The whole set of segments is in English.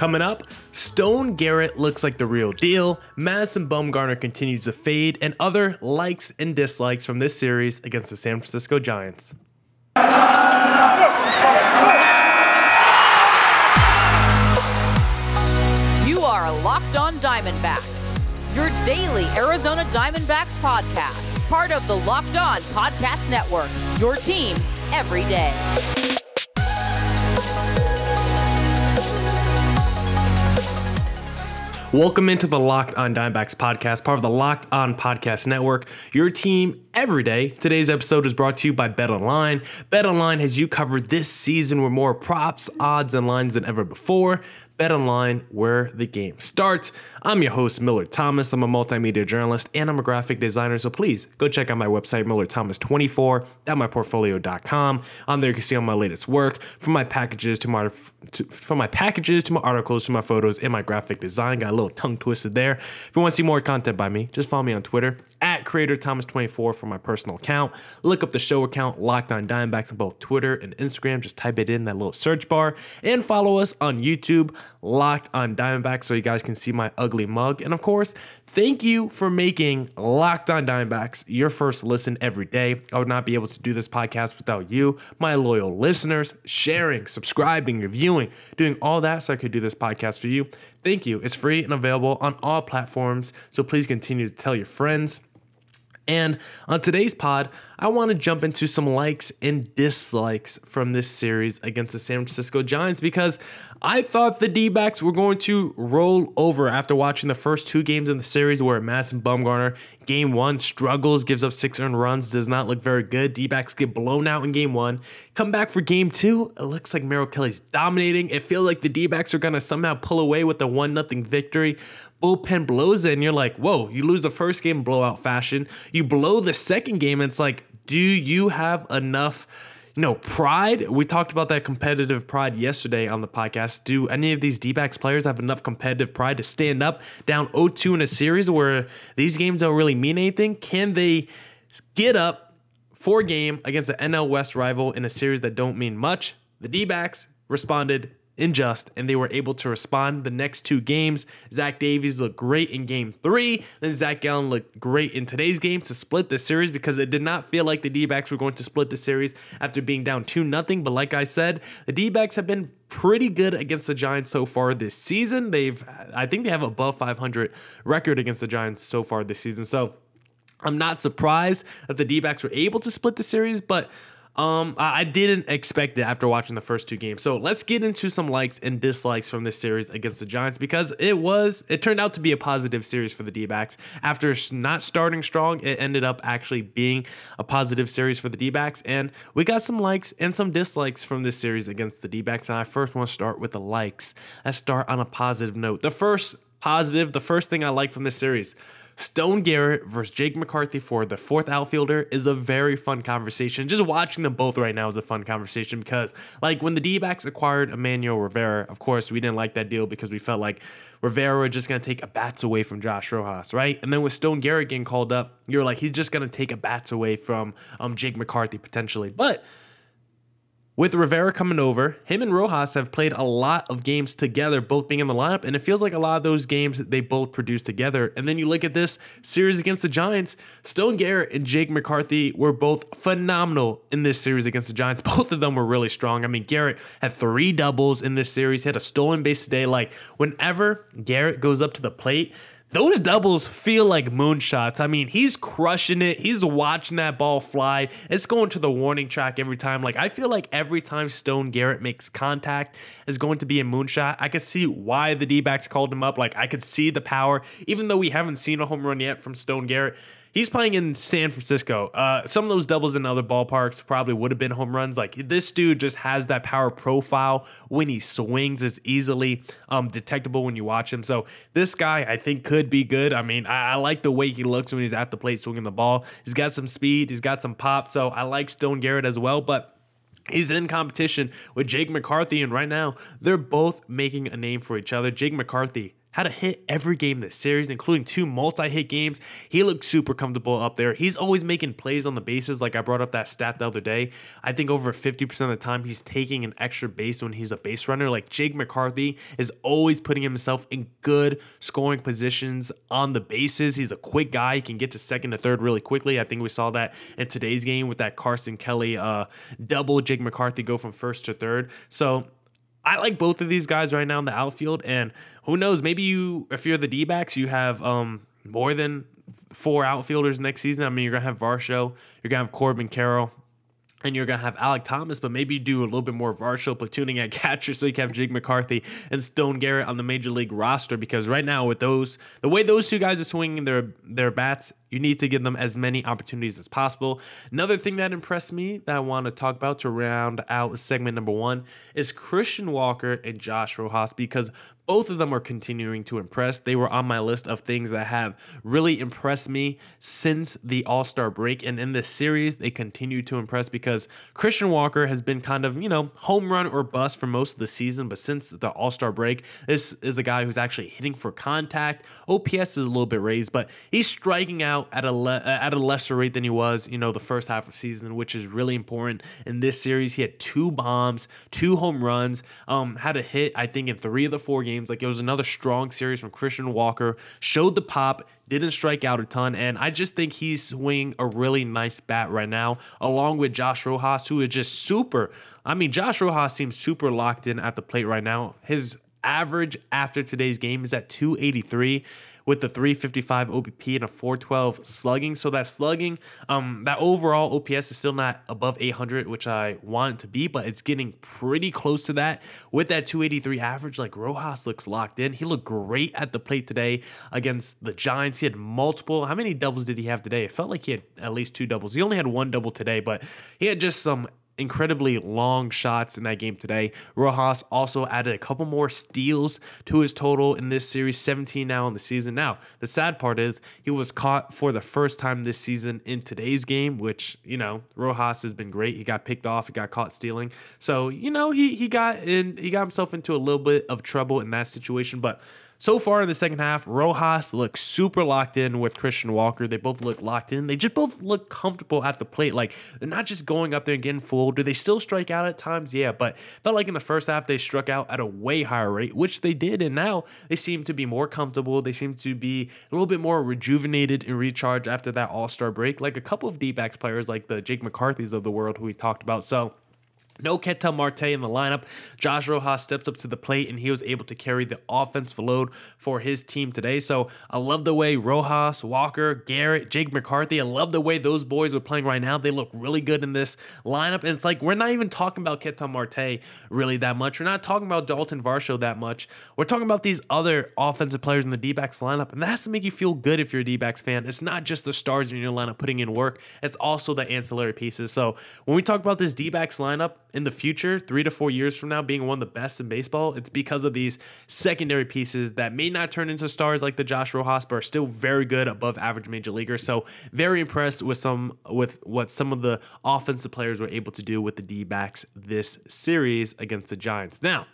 Coming up, Stone Garrett looks like the real deal, Madison Bumgarner continues to fade, and other likes and dislikes from this series against the San Francisco Giants. You are Locked On Diamondbacks, your daily Arizona Diamondbacks podcast, part of the Locked On Podcast Network, your team every day. Welcome into the Locked On Diamondbacks podcast, part of the Locked On Podcast Network, your team every day. Today's episode is brought to you by Bet Online. Bet Online has you covered this season with more props, odds, and lines than ever before. Bet Online, where the game starts. I'm your host, Miller Thomas. I'm a multimedia journalist and I'm a graphic designer. So please go check out my website, MillerThomas24.myportfolio.com. On there, you can see all my latest work, from my packages to my to, from my packages to my articles to my photos and my graphic design. Got a little tongue twisted there. If you want to see more content by me, just follow me on Twitter at Creator Thomas24 for my personal account. Look up the show account, Locked On Diamondbacks, on both Twitter and Instagram. Just type it in that little search bar and follow us on YouTube, Locked On Diamondbacks, so you guys can see my ugly mug. And of course, thank you for making Locked On Diamondbacks your first listen every day. I would not be able to do this podcast without you, my loyal listeners, sharing, subscribing, reviewing, doing all that so I could do this podcast for you. Thank you. It's free and available on all platforms, so please continue to tell your friends. And on today's pod, I want to jump into some likes and dislikes from this series against the San Francisco Giants because I thought the D backs were going to roll over after watching the first two games in the series where Madison Bumgarner, game one, struggles, gives up six earned runs, does not look very good. D backs get blown out in game one. Come back for game two, it looks like Merrill Kelly's dominating. It feels like the D backs are going to somehow pull away with a 1 0 victory bullpen blows it and you're like, whoa, you lose the first game blowout fashion. You blow the second game, and it's like, do you have enough? You know, pride. We talked about that competitive pride yesterday on the podcast. Do any of these D backs players have enough competitive pride to stand up down 0 2 in a series where these games don't really mean anything? Can they get up four game against the NL West rival in a series that don't mean much? The D backs responded in just, and they were able to respond the next two games. Zach Davies looked great in game three. Then Zach Gallen looked great in today's game to split the series because it did not feel like the D backs were going to split the series after being down 2 0. But like I said, the D backs have been pretty good against the Giants so far this season. They've, I think they have above 500 record against the Giants so far this season. So, I'm not surprised that the D backs were able to split the series, but um, I didn't expect it after watching the first two games. So let's get into some likes and dislikes from this series against the Giants because it was, it turned out to be a positive series for the D backs. After not starting strong, it ended up actually being a positive series for the D backs. And we got some likes and some dislikes from this series against the D backs. And I first want to start with the likes. Let's start on a positive note. The first positive, the first thing I like from this series Stone Garrett versus Jake McCarthy for the fourth outfielder is a very fun conversation. Just watching them both right now is a fun conversation because, like, when the D backs acquired Emmanuel Rivera, of course, we didn't like that deal because we felt like Rivera was just going to take a bats away from Josh Rojas, right? And then with Stone Garrett getting called up, you're like, he's just going to take a bats away from um, Jake McCarthy potentially. But with Rivera coming over, him and Rojas have played a lot of games together, both being in the lineup, and it feels like a lot of those games they both produced together. And then you look at this series against the Giants, Stone Garrett and Jake McCarthy were both phenomenal in this series against the Giants. Both of them were really strong. I mean, Garrett had three doubles in this series, he had a stolen base today. Like, whenever Garrett goes up to the plate, those doubles feel like moonshots. I mean, he's crushing it. He's watching that ball fly. It's going to the warning track every time. Like, I feel like every time Stone Garrett makes contact is going to be a moonshot. I could see why the D backs called him up. Like, I could see the power, even though we haven't seen a home run yet from Stone Garrett. He's playing in San Francisco. Uh, some of those doubles in other ballparks probably would have been home runs. Like this dude just has that power profile when he swings. It's easily um, detectable when you watch him. So this guy, I think, could be good. I mean, I, I like the way he looks when he's at the plate swinging the ball. He's got some speed. He's got some pop. So I like Stone Garrett as well. But He's in competition with Jake McCarthy, and right now they're both making a name for each other. Jake McCarthy had a hit every game this series, including two multi-hit games. He looked super comfortable up there. He's always making plays on the bases. Like I brought up that stat the other day. I think over 50% of the time he's taking an extra base when he's a base runner. Like Jake McCarthy is always putting himself in good scoring positions on the bases. He's a quick guy. He can get to second to third really quickly. I think we saw that in today's game with that Carson Kelly uh, double. Jake McCarthy go from first to third. So I like both of these guys right now in the outfield, and who knows? Maybe you, if you're the D backs, you have um, more than four outfielders next season. I mean, you're gonna have Varsho, you're gonna have Corbin Carroll, and you're gonna have Alek Thomas, but maybe do a little bit more Varsho platooning at catcher so you can have Jake McCarthy and Stone Garrett on the major league roster. Because right now, with those, the way those two guys are swinging their their bats, you need to give them as many opportunities as possible. Another thing that impressed me that I want to talk about to round out segment number one is Christian Walker and Josh Rojas because both of them are continuing to impress. They were on my list of things that have really impressed me since the All Star break. And in this series, they continue to impress because Christian Walker has been kind of, you know, home run or bust for most of the season. But since the All Star break, this is a guy who's actually hitting for contact. OPS is a little bit raised, but he's striking out at a le- at a lesser rate than he was, you know, the first half of the season, which is really important in this series. He had two bombs, two home runs, um, had a hit, I think, in three of the four games. Like it was another strong series from Christian Walker. Showed the pop, didn't strike out a ton, and I just think he's swinging a really nice bat right now, along with Josh Rojas, who is just super. I mean, Josh Rojas seems super locked in at the plate right now. His average after today's game is at 283 with the 355 OBP and a 412 slugging. So that slugging, um, that overall OPS is still not above 800, which I want it to be, but it's getting pretty close to that. With that 283 average, like Rojas looks locked in. He looked great at the plate today against the Giants. He had multiple. How many doubles did he have today? It felt like he had at least two doubles. He only had one double today, but he had just some incredibly long shots in that game today. Rojas also added a couple more steals to his total in this series, 17 now in the season. Now, the sad part is he was caught for the first time this season in today's game, which, you know, Rojas has been great. He got picked off, he got caught stealing. So, you know, he he got in he got himself into a little bit of trouble in that situation, but so far in the second half, Rojas looks super locked in with Christian Walker. They both look locked in. They just both look comfortable at the plate. Like they're not just going up there and getting fooled. Do they still strike out at times? Yeah, but felt like in the first half they struck out at a way higher rate, which they did, and now they seem to be more comfortable. They seem to be a little bit more rejuvenated and recharged after that All Star break, like a couple of D backs players like the Jake McCarthy's of the world who we talked about. So. No Ketel Marte in the lineup. Josh Rojas steps up to the plate and he was able to carry the offensive load for his team today. So I love the way Rojas, Walker, Garrett, Jake McCarthy, I love the way those boys are playing right now. They look really good in this lineup. And it's like we're not even talking about Ketel Marte really that much. We're not talking about Dalton Varsho that much. We're talking about these other offensive players in the D backs lineup. And that has to make you feel good if you're a D backs fan. It's not just the stars in your lineup putting in work, it's also the ancillary pieces. So when we talk about this D backs lineup, in the future, three to four years from now, being one of the best in baseball, it's because of these secondary pieces that may not turn into stars like the Josh Rojas, but are still very good above average major leaguers. So very impressed with some with what some of the offensive players were able to do with the D backs this series against the Giants. Now,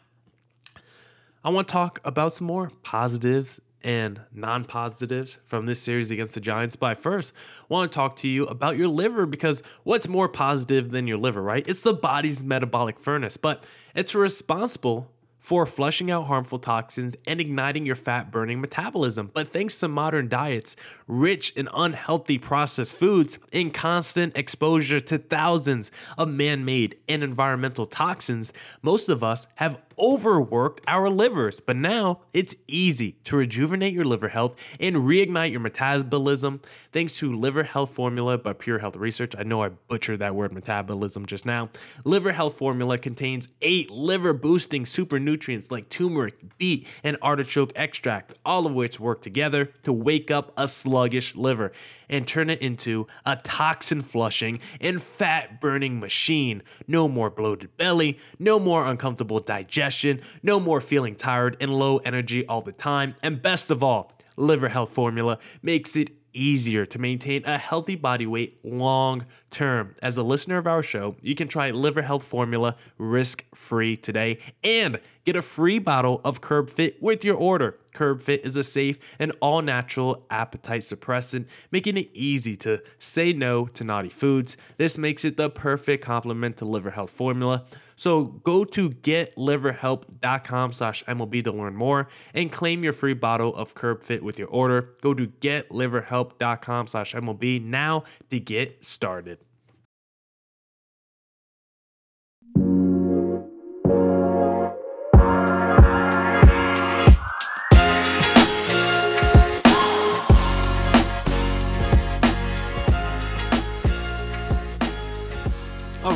I want to talk about some more positives and non positives from this series against the Giants. But I first want to talk to you about your liver because what's more positive than your liver, right? It's the body's metabolic furnace, but it's responsible for flushing out harmful toxins and igniting your fat burning metabolism. But thanks to modern diets, rich in unhealthy processed foods, and constant exposure to thousands of man made and environmental toxins, most of us have overworked our livers. But now it's easy to rejuvenate your liver health and reignite your metabolism thanks to Liver Health Formula by Pure Health Research. I know I butchered that word metabolism just now. Liver Health Formula contains eight liver boosting super nutrients like turmeric, beet, and artichoke extract, all of which work together to wake up a sluggish liver and turn it into a toxin flushing and fat burning machine. No more bloated belly, no more uncomfortable digestion, no more feeling tired and low energy all the time, and best of all, Liver Health Formula makes it easier to maintain a healthy body weight long term. As a listener of our show, you can try Liver Health Formula risk free today and get a free bottle of Curb Fit with your order. Curb Fit is a safe and all natural appetite suppressant, making it easy to say no to naughty foods. This makes it the perfect complement to liver health formula. So go to getliverhelp.com slash MLB to learn more and claim your free bottle of Curb Fit with your order. Go to getliverhelp.com slash MLB now to get started.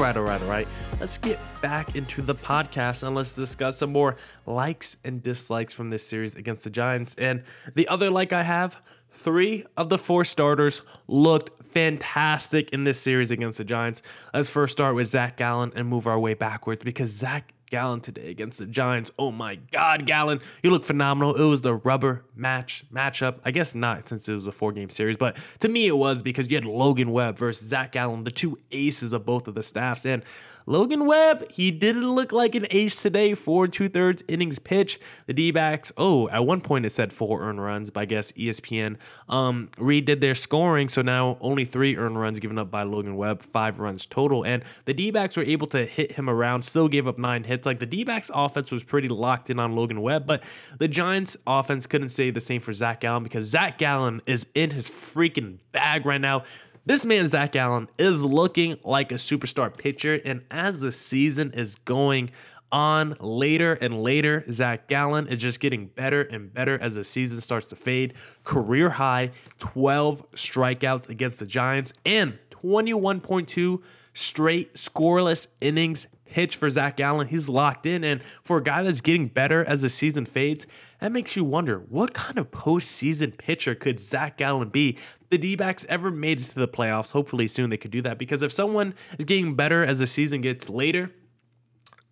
Right, all right, all right. Let's get back into the podcast and let's discuss some more likes and dislikes from this series against the Giants. And the other like I have, three of the four starters looked fantastic in this series against the Giants. Let's first start with Zach Gallen and move our way backwards because Zach Gallen today against the Giants. Oh my God, Gallen, you look phenomenal. It was the rubber match matchup. I guess not since it was a four game series, but to me it was because you had Logan Webb versus Zach Gallen, the two aces of both of the staffs. And Logan Webb, he didn't look like an ace today. Four two thirds innings pitch. The D backs, oh, at one point it said four earned runs, but I guess ESPN um, redid their scoring. So now only three earned runs given up by Logan Webb, five runs total. And the D backs were able to hit him around, still gave up nine hits. Like the D backs offense was pretty locked in on Logan Webb, but the Giants offense couldn't say the same for Zach Gallen because Zach Gallen is in his freaking bag right now. This man, Zach Gallen, is looking like a superstar pitcher. And as the season is going on later and later, Zach Gallen is just getting better and better as the season starts to fade. Career high 12 strikeouts against the Giants and 21.2 straight scoreless innings pitch for Zach Gallen. He's locked in. And for a guy that's getting better as the season fades, that makes you wonder what kind of postseason pitcher could Zach Gallen be? The D backs ever made it to the playoffs. Hopefully, soon they could do that because if someone is getting better as the season gets later,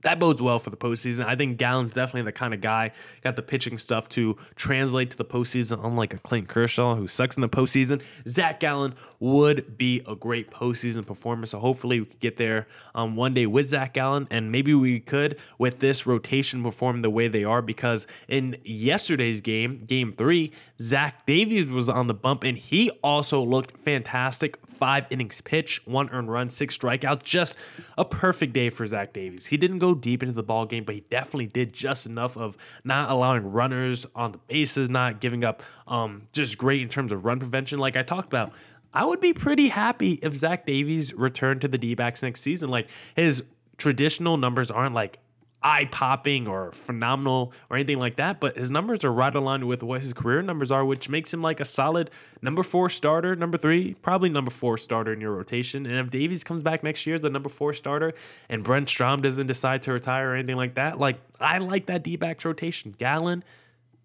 that bodes well for the postseason. I think Gallen's definitely the kind of guy got the pitching stuff to translate to the postseason, unlike a Clint Kershaw who sucks in the postseason. Zach Gallen would be a great postseason performer. So hopefully we could get there um, one day with Zach Gallen, and maybe we could with this rotation perform the way they are. Because in yesterday's game, game three, Zach Davies was on the bump, and he also looked fantastic five innings pitch, one earned run, six strikeouts. Just a perfect day for Zach Davies. He didn't go deep into the ball game, but he definitely did just enough of not allowing runners on the bases, not giving up. Um, just great in terms of run prevention, like I talked about. I would be pretty happy if Zach Davies returned to the D backs next season. Like his traditional numbers aren't like eye popping or phenomenal or anything like that, but his numbers are right aligned with what his career numbers are, which makes him like a solid number four starter, number three, probably number four starter in your rotation. And if Davies comes back next year as the number four starter and Brent Strom doesn't decide to retire or anything like that, like I like that D backs rotation. Gallen,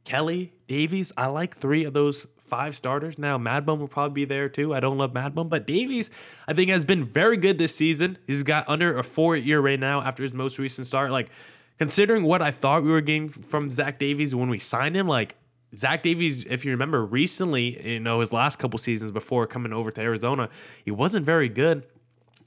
Kelly, Davies, I like three of those five starters. Now, Mad Bum will probably be there too. I don't love Mad Bum, but Davies, I think, has been very good this season. He's got under a four year right now after his most recent start. Like, considering what I thought we were getting from Zach Davies when we signed him, like, Zach Davies, if you remember recently, you know, his last couple seasons before coming over to Arizona, he wasn't very good.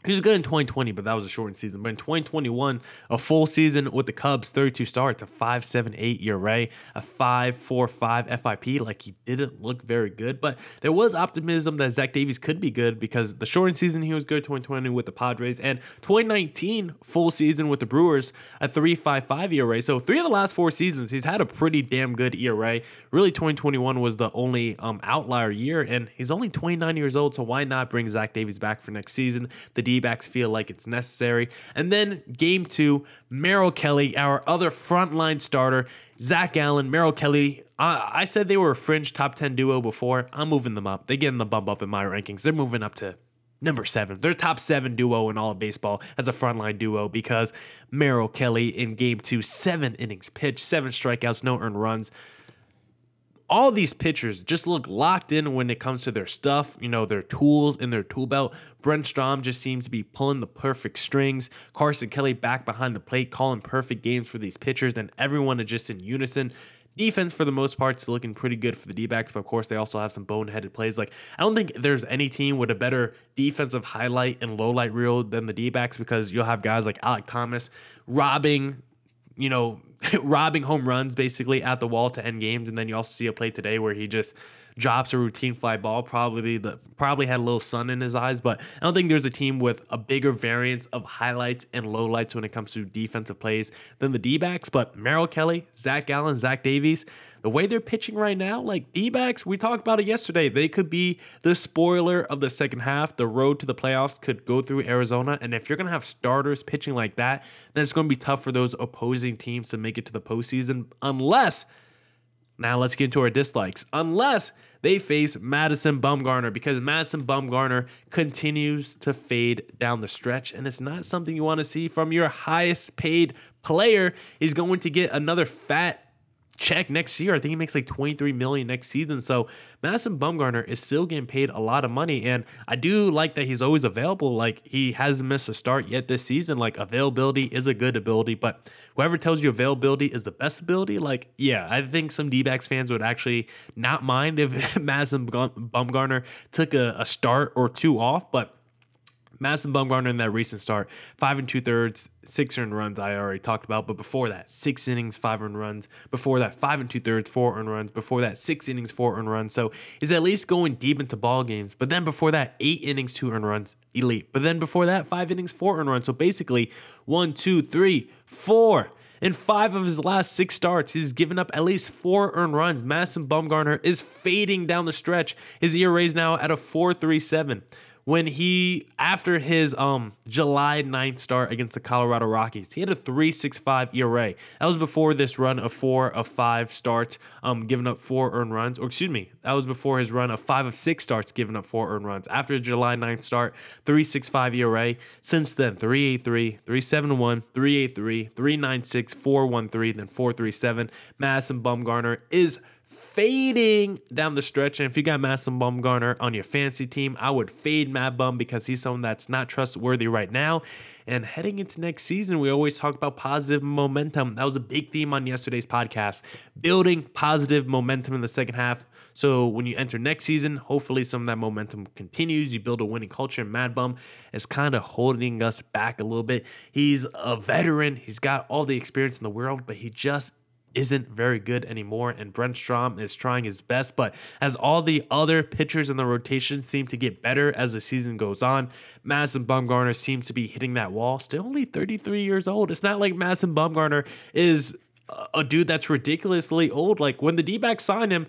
He was good in 2020, but that was a shortened season. But in 2021, a full season with the Cubs, 32 starts, a 5.78 ERA, a 5.45 FIP. Like he didn't look very good, but there was optimism that Zach Davies could be good because the shortened season he was good 2020 with the Padres and 2019 full season with the Brewers, a 3.55 ERA. So three of the last four seasons, he's had a pretty damn good ERA. Really, 2021 was the only um, outlier year, and he's only 29 years old. So why not bring Zach Davies back for next season? The D backs feel like it's necessary. And then game two, Merrill Kelly, our other frontline starter, Zach Gallen, Merrill Kelly. I, I said they were a fringe top 10 duo before. I'm moving them up. They're getting the bump up in my rankings. They're moving up to number seven. They're top seven duo in all of baseball as a frontline duo because Merrill Kelly in game two, seven innings pitched, seven strikeouts, no earned runs all these pitchers just look locked in when it comes to their stuff, you know, their tools in their tool belt. Brent Strom just seems to be pulling the perfect strings. Carson Kelly back behind the plate, calling perfect games for these pitchers, and everyone is just in unison. Defense, for the most part, is looking pretty good for the D backs, but of course, they also have some boneheaded plays. Like, I don't think there's any team with a better defensive highlight and low light reel than the D backs because you'll have guys like Alek Thomas robbing, you know, robbing home runs basically at the wall to end games. And then you also see a play today where he just drops a routine fly ball. Probably the probably had a little sun in his eyes, but I don't think there's a team with a bigger variance of highlights and lowlights when it comes to defensive plays than the D-backs. But Merrill Kelly, Zach Gallen, Zach Davies, the way they're pitching right now, like D-backs, we talked about it yesterday. They could be the spoiler of the second half. The road to the playoffs could go through Arizona, and if you're gonna have starters pitching like that, then it's gonna be tough for those opposing teams to make it to the postseason, unless. Now let's get into our dislikes. Unless they face Madison Bumgarner because Madison Bumgarner continues to fade down the stretch, and it's not something you want to see from your highest paid player. He's going to get another fat check next year. I think he makes like 23 million next season. So Madison Bumgarner is still getting paid a lot of money. And I do like that he's always available. Like he hasn't missed a start yet this season. Like availability is a good ability, but whoever tells you availability is the best ability, like, yeah, I think some D backs fans would actually not mind if Madison Bumgarner took a, a start or two off, but Madison Bumgarner in that recent start, five and two thirds, six earned runs. I already talked about, but before that, six innings, five earned runs. Before that, five and two thirds, four earned runs. Before that, six innings, four earned runs. So he's at least going deep into ball games. But then before that, eight innings, two earned runs, elite. But then before that, five innings, four earned runs. So basically, one, two, three, four. In five of his last six starts, he's given up at least four earned runs. Madison Bumgarner is fading down the stretch. His ERA is now at a 4.37 when he after his um July 9th start against the Colorado Rockies, he had a 3.65 ERA. That was before this run of four of five starts, um, giving up four earned runs. Or excuse me, that was before his run of five of six starts, giving up four earned runs. After his July 9th start, 3.65 ERA. Since then, 3.83, 3.71, 3.83, 3.96, 4.13, then 4.37. Madison Bumgarner is fading down the stretch. And if you got Madison Bumgarner on your fantasy team, I would fade Mad Bum because he's someone that's not trustworthy right now. And heading into next season, we always talk about positive momentum. That was a big theme on yesterday's podcast. Building positive momentum in the second half. So when you enter next season, hopefully some of that momentum continues. You build a winning culture. And Mad Bum is kind of holding us back a little bit. He's a veteran. He's got all the experience in the world, but he just isn't very good anymore, and Brent Strom is trying his best. But as all the other pitchers in the rotation seem to get better as the season goes on, Madison Bumgarner seems to be hitting that wall. Still only 33 years old. It's not like Madison Bumgarner is a dude that's ridiculously old. Like when the D backs signed him,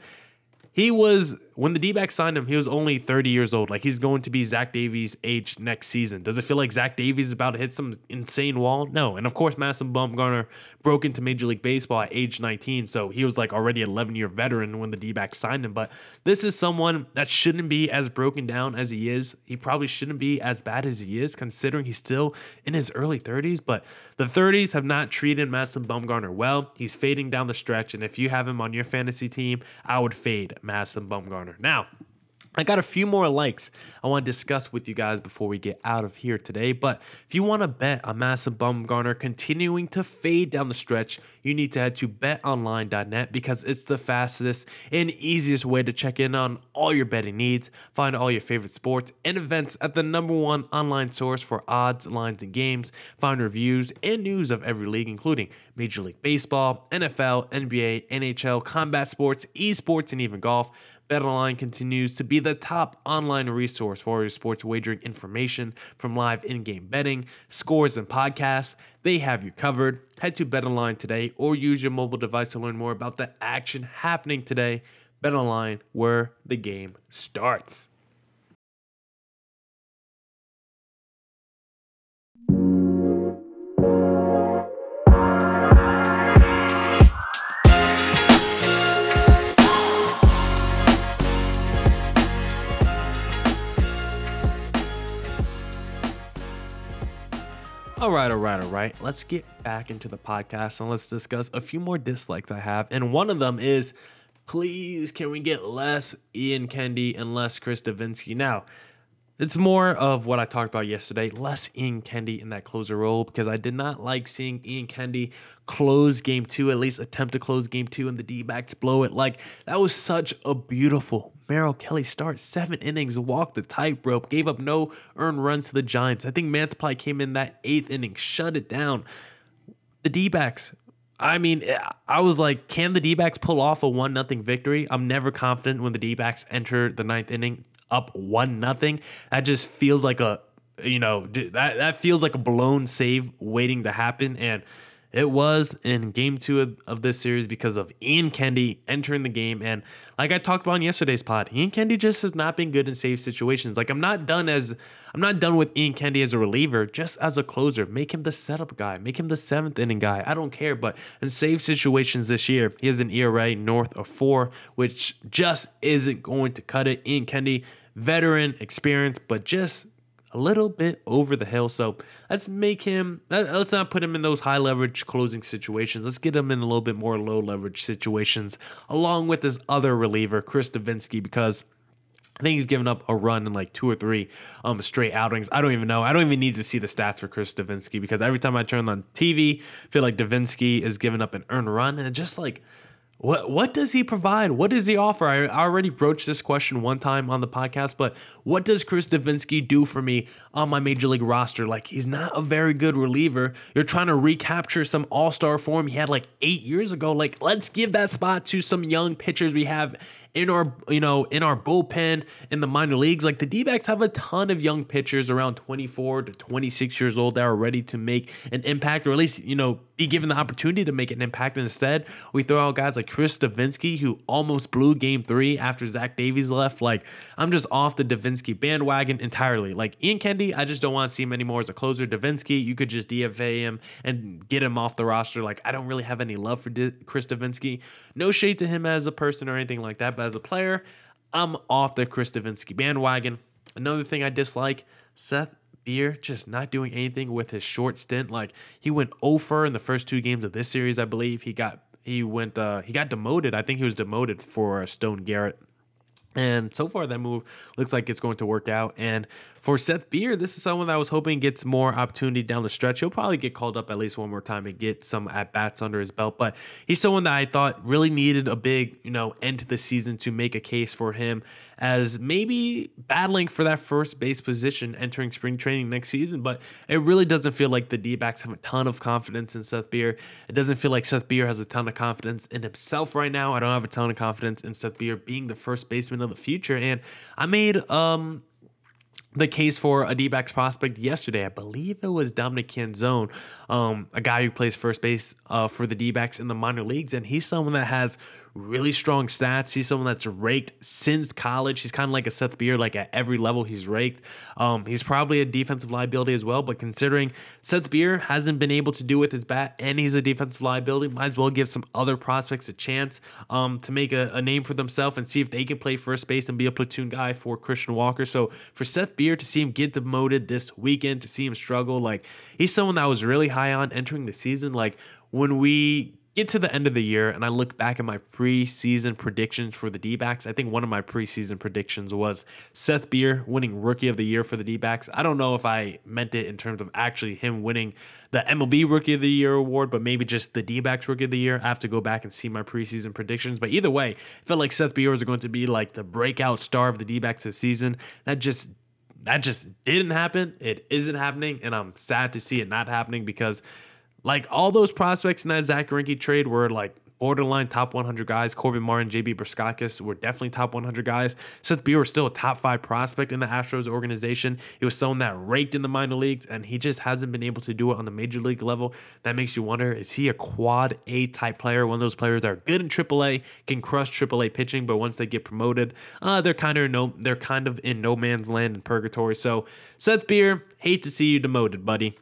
he was when the D-back signed him, he was only 30 years old. Like he's going to be Zach Davies' age next season. Does it feel like Zach Davies is about to hit some insane wall? No. And of course, Madison Bumgarner broke into Major League Baseball at age 19, so he was like already 11 year veteran when the D-back signed him. But this is someone that shouldn't be as broken down as he is. He probably shouldn't be as bad as he is, considering he's still in his early 30s. But the 30s have not treated Madison Bumgarner well. He's fading down the stretch, and if you have him on your fantasy team, I would fade Madison Bumgarner. Now, I got a few more likes I want to discuss with you guys before we get out of here today. But if you want to bet on Madison Bumgarner continuing to fade down the stretch, you need to head to betonline.net because it's the fastest and easiest way to check in on all your betting needs. Find all your favorite sports and events at the number one online source for odds, lines, and games. Find reviews and news of every league, including Major League Baseball, NFL, NBA, NHL, combat sports, esports, and even golf. BetOnline continues to be the top online resource for your sports wagering information from live in-game betting, scores, and podcasts. They have you covered. Head to BetOnline today or use your mobile device to learn more about the action happening today. BetOnline, where the game starts. All right, all right, all right. Let's get back into the podcast and let's discuss a few more dislikes I have. And one of them is please, can we get less Ian Kennedy and less Chris Devenski? Now, it's more of what I talked about yesterday, less Ian Kennedy in that closer role because I did not like seeing Ian Kennedy close game two, at least attempt to close game two, and the D backs blow it. Like, that was such a beautiful Merrill Kelly start. Seven innings, walked the tightrope, gave up no earned runs to the Giants. I think Mantiply came in that eighth inning, shut it down. The D backs I mean, eh, I was like, can the D backs pull off a 1 nothing victory? I'm never confident when the D backs enter the ninth inning up 1 nothing. That just feels like a, you know, that, that feels like a blown save waiting to happen. And it was in game two of, this series because of Ian Kennedy entering the game. And like I talked about in yesterday's pod, Ian Kennedy just has not been good in save situations. Like I'm not done as I'm not done with Ian Kennedy as a reliever, just as a closer. Make him the setup guy, make him the seventh inning guy. I don't care. But in save situations this year, he has an ERA north of four, which just isn't going to cut it. Ian Kennedy, veteran, experience, but just a little bit over the hill. So let's make him, let's not put him in those high leverage closing situations. Let's get him in a little bit more low leverage situations, along with this other reliever, Chris Devenski, because I think he's given up a run in like two or three um, straight outings. I don't even know. I don't even need to see the stats for Chris Devenski because every time I turn on TV, I feel like Devenski is giving up an earned run. And just like, what what does he provide? What does he offer? I already broached this question one time on the podcast, but what does Chris Devenski do for me on my major league roster? Like he's not a very good reliever. You're trying to recapture some all-star form he had like 8 years ago. Like let's give that spot to some young pitchers we have in our you know in our bullpen in the minor leagues like the d-backs have a ton of young pitchers around 24 to 26 years old that are ready to make an impact or at least you know be given the opportunity to make an impact. Instead we throw out guys like chris Devenski, who almost blew game three after zach davies left. Like i'm just off the Devenski bandwagon entirely. Like ian kennedy i just don't want to see him anymore as a closer. Devenski, you could just dfa him and get him off the roster. Like i don't really have any love for chris Devenski. no shade to him as a person or anything like that but as a player, I'm off the Chris Devenski bandwagon. Another thing I dislike, Seth Beer just not doing anything with his short stint. Like he went over in the first two games of this series, I believe. He got he went uh he got demoted. I think he was demoted for Stone Garrett. And so far, that move looks like it's going to work out. And for Seth Beer, this is someone that I was hoping gets more opportunity down the stretch. He'll probably get called up at least one more time and get some at bats under his belt. But he's someone that I thought really needed a big, you know, end to the season to make a case for him as maybe battling for that first base position entering spring training next season. But it really doesn't feel like the D backs have a ton of confidence in Seth Beer. It doesn't feel like Seth Beer has a ton of confidence in himself right now. I don't have a ton of confidence in Seth Beer being the first baseman of the future. And I made um the case for a D-backs prospect yesterday. I believe it was Dominic Canzone, um, a guy who plays first base uh, for the D-backs in the minor leagues, and he's someone that has really strong stats. He's someone that's raked since college. He's kind of like a Seth Beer, like at every level he's raked. Um, he's probably a defensive liability as well, but considering Seth Beer hasn't been able to do with his bat and he's a defensive liability, might as well give some other prospects a chance um, to make a, a name for themselves and see if they can play first base and be a platoon guy for Christian Walker. So for Seth Beer to see him get demoted this weekend, to see him struggle, like he's someone that was really high on entering the season. Like when we get to the end of the year and I look back at my preseason predictions for the D backs, I think one of my preseason predictions was Seth Beer winning Rookie of the Year for the D backs. I don't know if I meant it in terms of actually him winning the MLB Rookie of the Year award, but maybe just the D backs Rookie of the Year. I have to go back and see my preseason predictions. But either way, I felt like Seth Beer was going to be like the breakout star of the D backs this season. That just that just didn't happen. It isn't happening, and I'm sad to see it not happening because like all those prospects in that Zach Greinke trade were like borderline top 100 guys. Corbin Martin, JB Bukauskas were definitely top 100 guys. Seth Beer was still a top five prospect in the Astros organization. He was someone that raked in the minor leagues, and he just hasn't been able to do it on the major league level. That makes you wonder: is he a quad A type player? One of those players that are good in AAA, can crush AAA pitching, but once they get promoted, uh, they're kind of no, they're kind of in no man's land in purgatory. So Seth Beer, hate to see you demoted, buddy.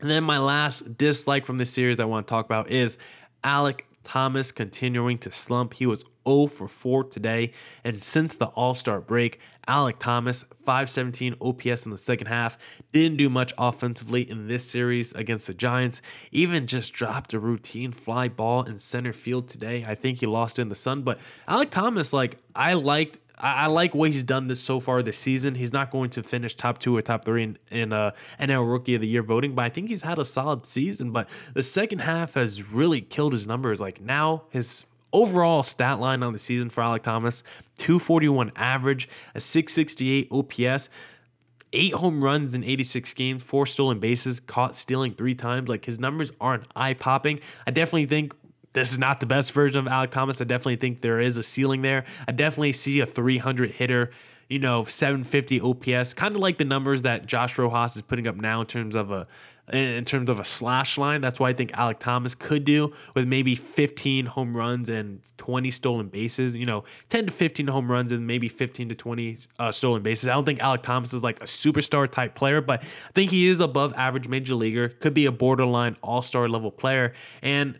And then my last dislike from this series I want to talk about is Alek Thomas continuing to slump. He was 0 for 4 today. And since the All Star break, Alek Thomas, 517 OPS in the second half, didn't do much offensively in this series against the Giants. Even just dropped a routine fly ball in center field today. I think he lost in the sun. But Alek Thomas, like, I liked I, I, like what he's done this so far this season. He's not going to finish top two or top three in, in uh, NL Rookie of the Year voting, but I think he's had a solid season. But the second half has really killed his numbers. Like now, his overall stat line on the season for Alek Thomas 241 average, a 668 OPS. eight home runs in 86 games, four stolen bases, caught stealing three times. Like his numbers aren't eye popping. I definitely think this is not the best version of Alek Thomas. I definitely think there is a ceiling there. I definitely see a 300 hitter, you know, 750 OPS, kind of like the numbers that Josh Rojas is putting up now in terms of a in terms of a slash line. That's why I think Alek Thomas could do with maybe 15 home runs and 20 stolen bases. You know, 10 to 15 home runs and maybe 15 to 20 uh, stolen bases. I don't think Alek Thomas is like a superstar type player, but I think he is above average major leaguer. Could be a borderline all star level player. And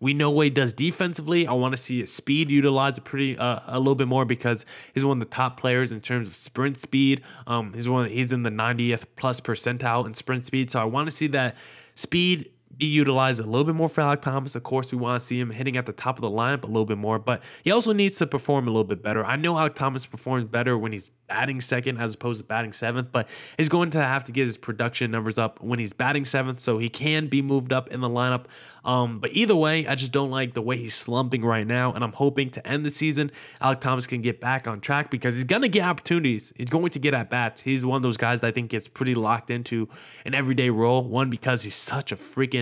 we know what he does defensively. I want to see his speed utilized pretty uh, a little bit more because he's one of the top players in terms of sprint speed. Um, he's one he's in the 90th plus percentile in sprint speed. So I want to see that speed be utilized a little bit more for Alek Thomas. Of course, we want to see him hitting at the top of the lineup a little bit more, but he also needs to perform a little bit better. I know Alek Thomas performs better when he's batting second as opposed to batting seventh, but he's going to have to get his production numbers up when he's batting seventh, so he can be moved up in the lineup. Um, but either way, I just don't like the way he's slumping right now, and I'm hoping to end the season, Alek Thomas can get back on track because he's gonna get opportunities. He's going to get at bats. He's one of those guys that I think gets pretty locked into an everyday role. One because he's such a freaking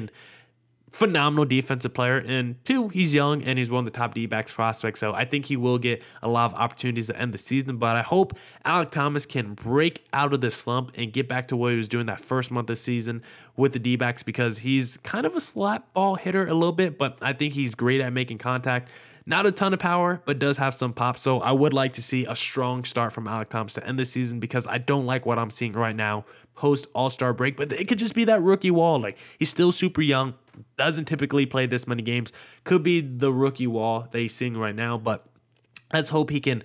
phenomenal defensive player. And two, he's young and he's one of the top D backs prospects. So I think he will get a lot of opportunities to end the season. But I hope Alek Thomas can break out of this slump and get back to what he was doing that first month of season with the D backs because he's kind of a slap ball hitter a little bit, but I think he's great at making contact. Not a ton of power, but does have some pop. So I would like to see a strong start from Alek Thomas to end the season because I don't like what I'm seeing right now post All Star break. But it could just be that rookie wall. Like he's still super young, doesn't typically play this many games. Could be the rookie wall that he's seeing right now. But let's hope he can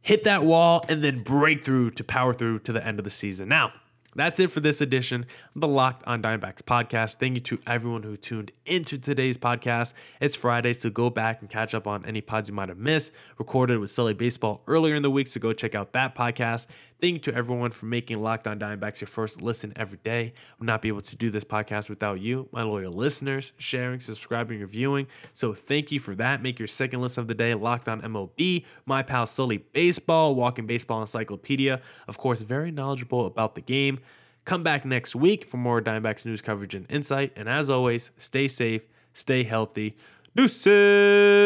hit that wall and then break through to power through to the end of the season. Now, that's it for this edition of the Locked on Diamondbacks podcast. Thank you to everyone who tuned into today's podcast. It's Friday, so go back and catch up on any pods you might have missed. Recorded with Sully Baseball earlier in the week, so go check out that podcast. Thank you to everyone for making Locked on Diamondbacks your first listen every day. I would not be able to do this podcast without you, my loyal listeners, sharing, subscribing, reviewing. So thank you for that. Make your second listen of the day Locked on MLB, my pal Sully Baseball, Walking Baseball Encyclopedia. Of course, very knowledgeable about the game. Come back next week for more Diamondbacks news coverage and insight. And as always, stay safe, stay healthy. Deuces!